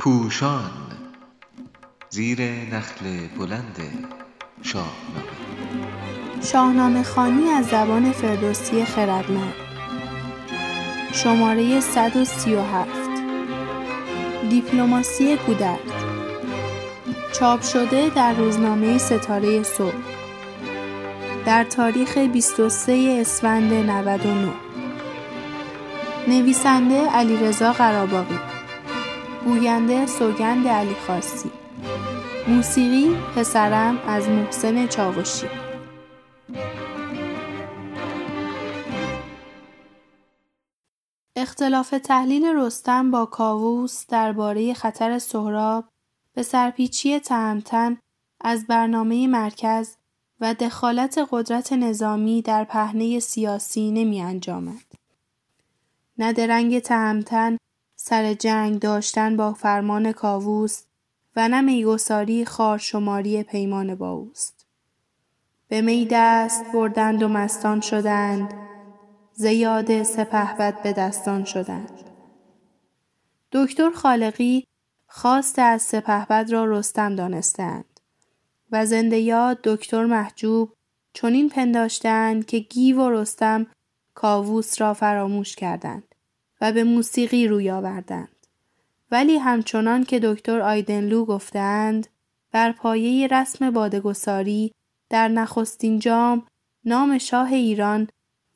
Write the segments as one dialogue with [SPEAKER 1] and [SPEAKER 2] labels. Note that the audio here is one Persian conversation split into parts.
[SPEAKER 1] پوشان زیر نخل بلند شاهنامه.
[SPEAKER 2] شاهنامه خانی از زبان فردوسی خردمند. شماره 137 دیپلماسی کودک. چاپ شده در روزنامه ستاره صبح. در تاریخ 23 اسفند 99 نویسنده علیرضا قراباقی گوینده سوگند علی خاصی موسیقی پسرم از محسن چاوشی اختلاف تحلیل رستم با کاووس درباره خطر سهراب به سرپیچی تهمتن از برنامه مرکز و دخالت قدرت نظامی در پهنه سیاسی نمی انجامد. نه درنگ تهمتن سر جنگ داشتن با فرمان کاووس و نه میگساری خارشماری پیمان با اوست. به می دست بردند و مستان شدند زیاد سپهبد به دستان شدند. دکتر خالقی خواست از سپهبد را رستم دانستند و زنده یاد دکتر محجوب چنین پنداشتند که گیو و رستم کاووس را فراموش کردند و به موسیقی روی آوردند. ولی همچنان که دکتر آیدنلو گفتند بر پایه رسم بادگساری در نخستین جام نام شاه ایران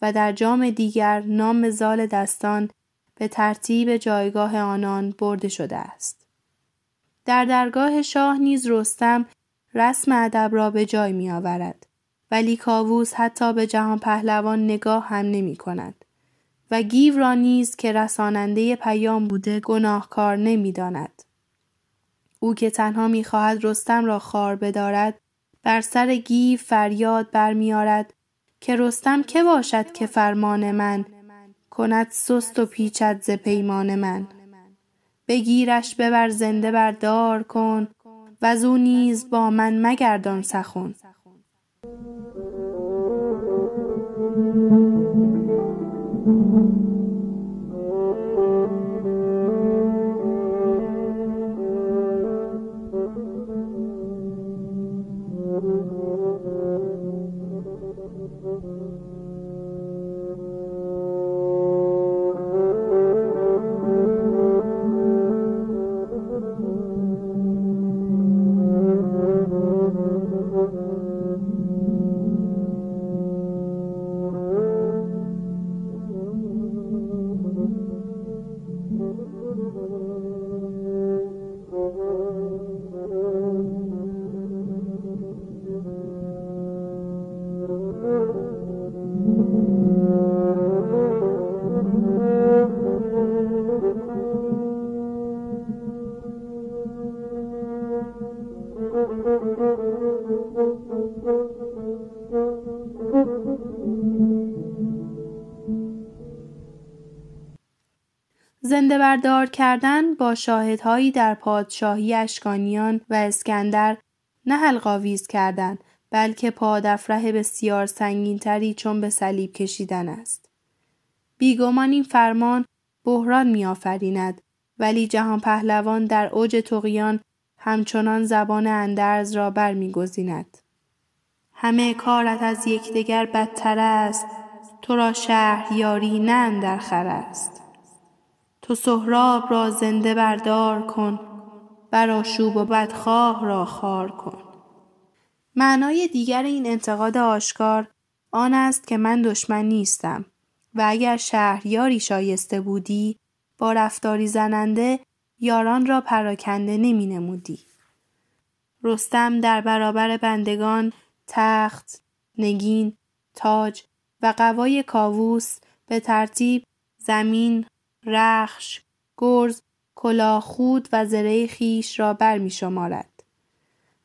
[SPEAKER 2] و در جام دیگر نام زال دستان به ترتیب جایگاه آنان برده شده است. در درگاه شاه نیز رستم رسم ادب را به جای می آورد. ولی کاووس حتی به جهان پهلوان نگاه هم نمی کند. و گیو را نیز که رساننده پیام بوده گناهکار نمی داند. او که تنها می خواهد رستم را خار بدارد بر سر گیو فریاد برمیارد که رستم که باشد که فرمان من کند سست و پیچد ز پیمان من بگیرش ببر زنده بردار کن و او نیز با من مگردان سخن زنده بردار کردن با شاهدهایی در پادشاهی اشکانیان و اسکندر نه حلقاویز کردن بلکه پادفره بسیار سنگینتری چون به صلیب کشیدن است. بیگمان این فرمان بحران میآفریند ولی جهان پهلوان در اوج تقیان همچنان زبان اندرز را برمیگزیند. همه کارت از یکدیگر بدتر است تو را شهریاری نه اندرخور است. تو سهراب را زنده بردار کن برآشوب و بدخواه را خار کن معنای دیگر این انتقاد آشکار آن است که من دشمن نیستم و اگر شهریاری شایسته بودی با رفتاری زننده یاران را پراکنده نمی نمودی. رستم در برابر بندگان تخت، نگین، تاج و قوای کاووس به ترتیب زمین، رخش، گرز، کلاهخود و زره خیش را برمی شمارد.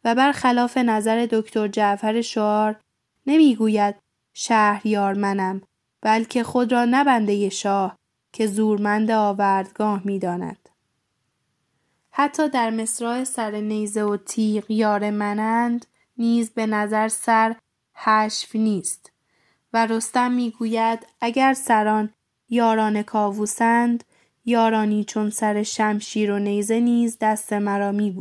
[SPEAKER 2] و برخلاف نظر دکتر جعفر شعار نمی‌گوید شهریار منم بلکه خود را نبنده شاه که زورمند آوردگاه می داند. حتی در مصرع سر نیزه و تیغ یار منند نیز به نظر سر حشف نیست. و رستم می‌گوید اگر سران یاران کاووسند یارانی چون سر شمشیر و نیزه نیز دست مرا می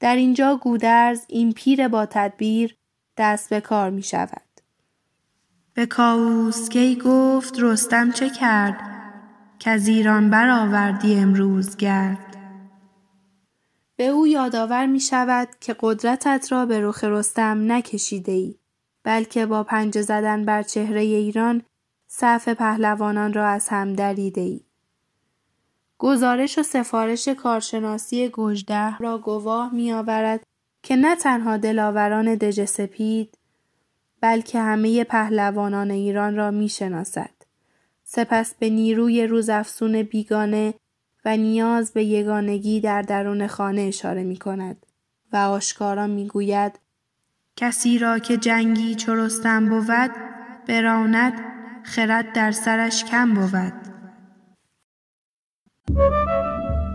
[SPEAKER 2] در اینجا گودرز این پیر با تدبیر دست به کار می شود. به کاووسکی گفت رستم چه کرد که از ایران برآوردی امروز گرد به او یادآور می شود که قدرتت را به رخ رستم نکشیده ای بلکه با پنجه زدن بر چهره ایران صف پهلوانان را از هم دریده ای. گزارش و سفارش کارشناسی گژده را گواه می آورد که نه تنها دلاوران دژ سپید بلکه همه پهلوانان ایران را می شناسد. سپس به نیروی روزافسون بیگانه و نیاز به یگانگی در درون خانه اشاره می کند و آشکارا می گوید کسی را که جنگی چرستن بود براند خرد در سرش کم بود. Thank you.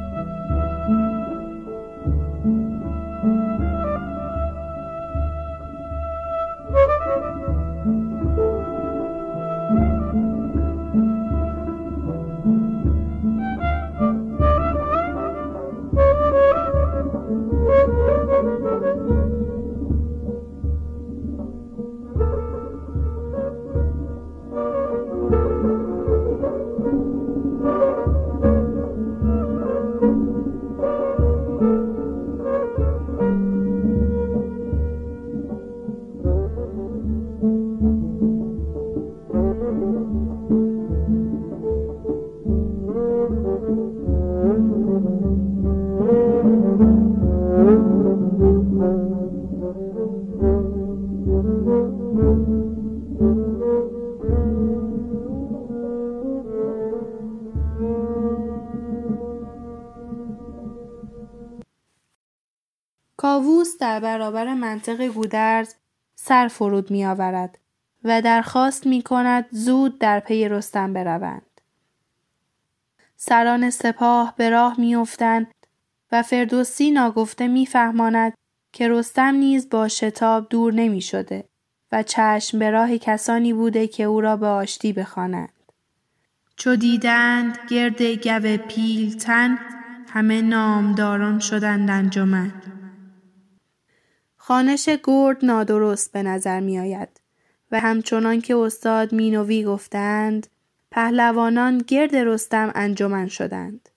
[SPEAKER 2] کاووس در برابر منطق گودرز سر فرود می آورد و درخواست می کند زود در پی رستم بروند. سران سپاه به راه می افتند و فردوسی ناگفته می فهماند که رستم نیز با شتاب دور نمی شده و چشم به راه کسانی بوده که او را به آشتی بخوانند. چو دیدند گرد گو پیلتن همه نامداران شدند انجمن. خانش گرد نادرست به نظر می آید و همچنان که استاد مینوی گفتند پهلوانان گرد رستم انجمن شدند.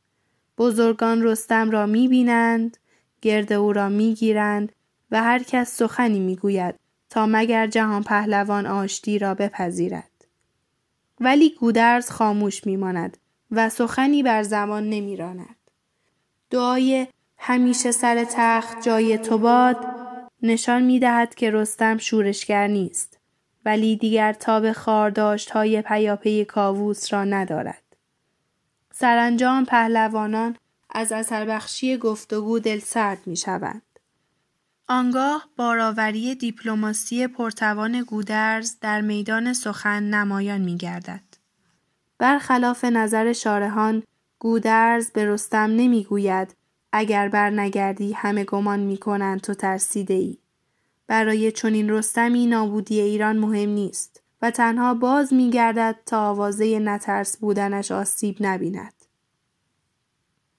[SPEAKER 2] بزرگان رستم را می بینند، گرد او را می گیرند و هر کس سخنی می گوید تا مگر جهان پهلوان آشتی را بپذیرد. ولی گودرز خاموش می ماند و سخنی بر زمان نمی راند. دعای همیشه سر تخت جای تو باد نشان می دهد که رستم شورشگر نیست ولی دیگر تاب خارداشت های پیاپی کاووس را ندارد. سرانجام پهلوانان از اثر بخشی گفتگو دل سرد می شوند. آنگاه باراوری دیپلماسی پرتوان گودرز در میدان سخن نمایان می گردد. برخلاف نظر شارهان گودرز به رستم نمی گوید اگر برنگردی همه گمان می کنند تو ترسیده ای. برای چنین رستمی نابودی ایران مهم نیست و تنها باز می گردد تا آوازه نترس بودنش آسیب نبیند.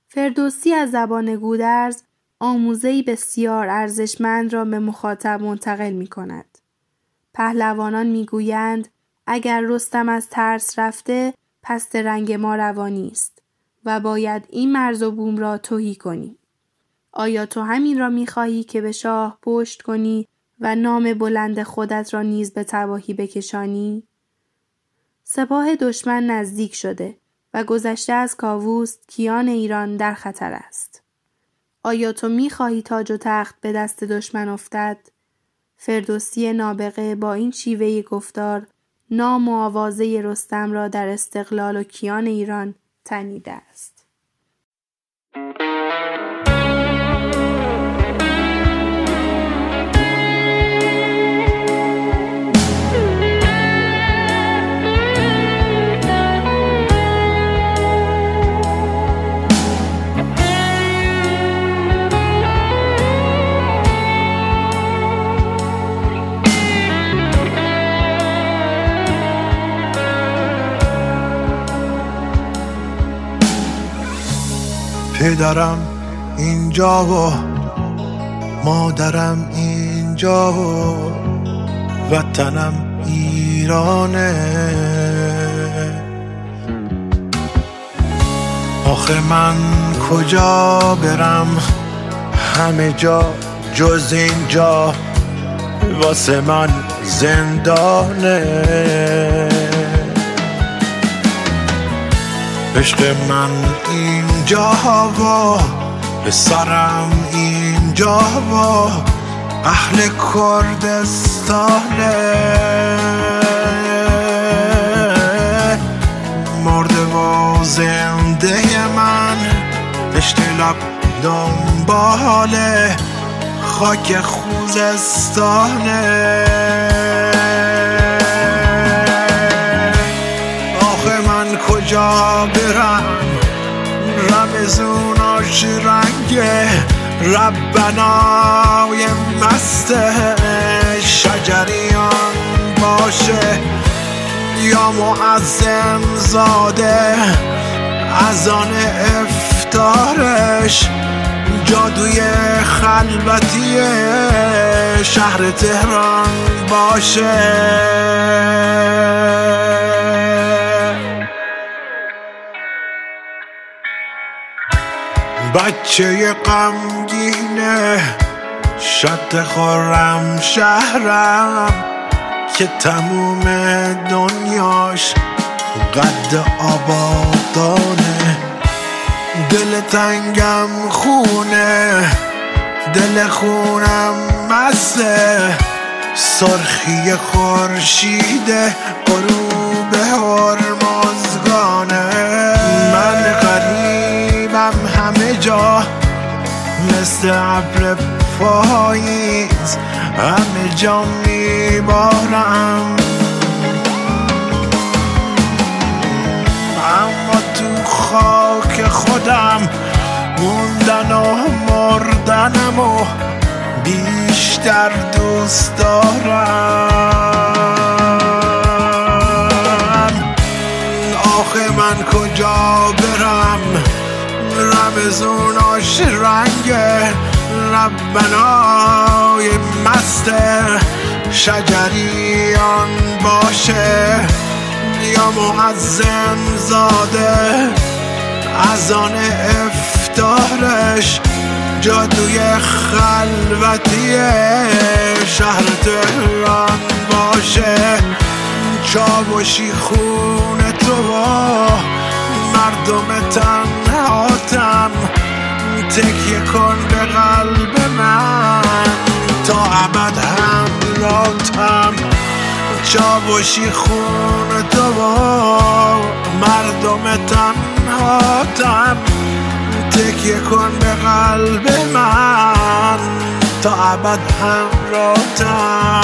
[SPEAKER 2] فردوسی از زبان گودرز آموزهی بسیار ارزشمند را به مخاطب منتقل می کند. پهلوانان می گویند اگر رستم از ترس رفته پس رنگ ما روانی است و باید این مرز و بوم را توهی کنی. آیا تو همین را می خواهی که به شاه پشت کنی و نام بلند خودت را نیز به تباهی بکشانی؟ سپاه دشمن نزدیک شده و گذشته از کاووس کیان ایران در خطر است. آیا تو می خواهی تاج و تخت به دست دشمن افتد؟ فردوسی نابغه با این شیوه گفتار نام و آوازه رستم را در استقلال و کیان ایران تنیده است.
[SPEAKER 3] پدرم اینجا و مادرم اینجا و وطنم ایرانه. آخه من کجا برم؟ همه جا جز اینجا. واسه من زندانه. عشق من اینجا و پسرم اینجا اهل کردستانه. مرده و زنده من لب دنبال خاک خوزستانه. رمزوناش رنگ ربنای مست شجریان باشه. یا معظم زاده از آن افتارش جادوی خلوتی شهر تهران باشه. بچه غمگینه شد خورم شهرم که تموم دنیاش قد آبادانه. دل تنگم خونه دل خونم مسته سرخی خورشید غروب هرمزگانه مثل ابر پاییز همه جا میبارم. اما تو خاک خودم موندن و مردنم و بیشتر دوست دارم. آخه من کجا برم؟ رمزوناش رنگ ربنای مست شجریان باشه. یا معظم زاده از آن افتارش جادوی خلوتی شهر تهران باشه. چاوشی خون تو مردم تنهاتم تکیه کن به قلب من. تا ابد همراتم چاوشی خون تو مردم تنهاتم تکیه کن به قلب من. تا ابد همراتم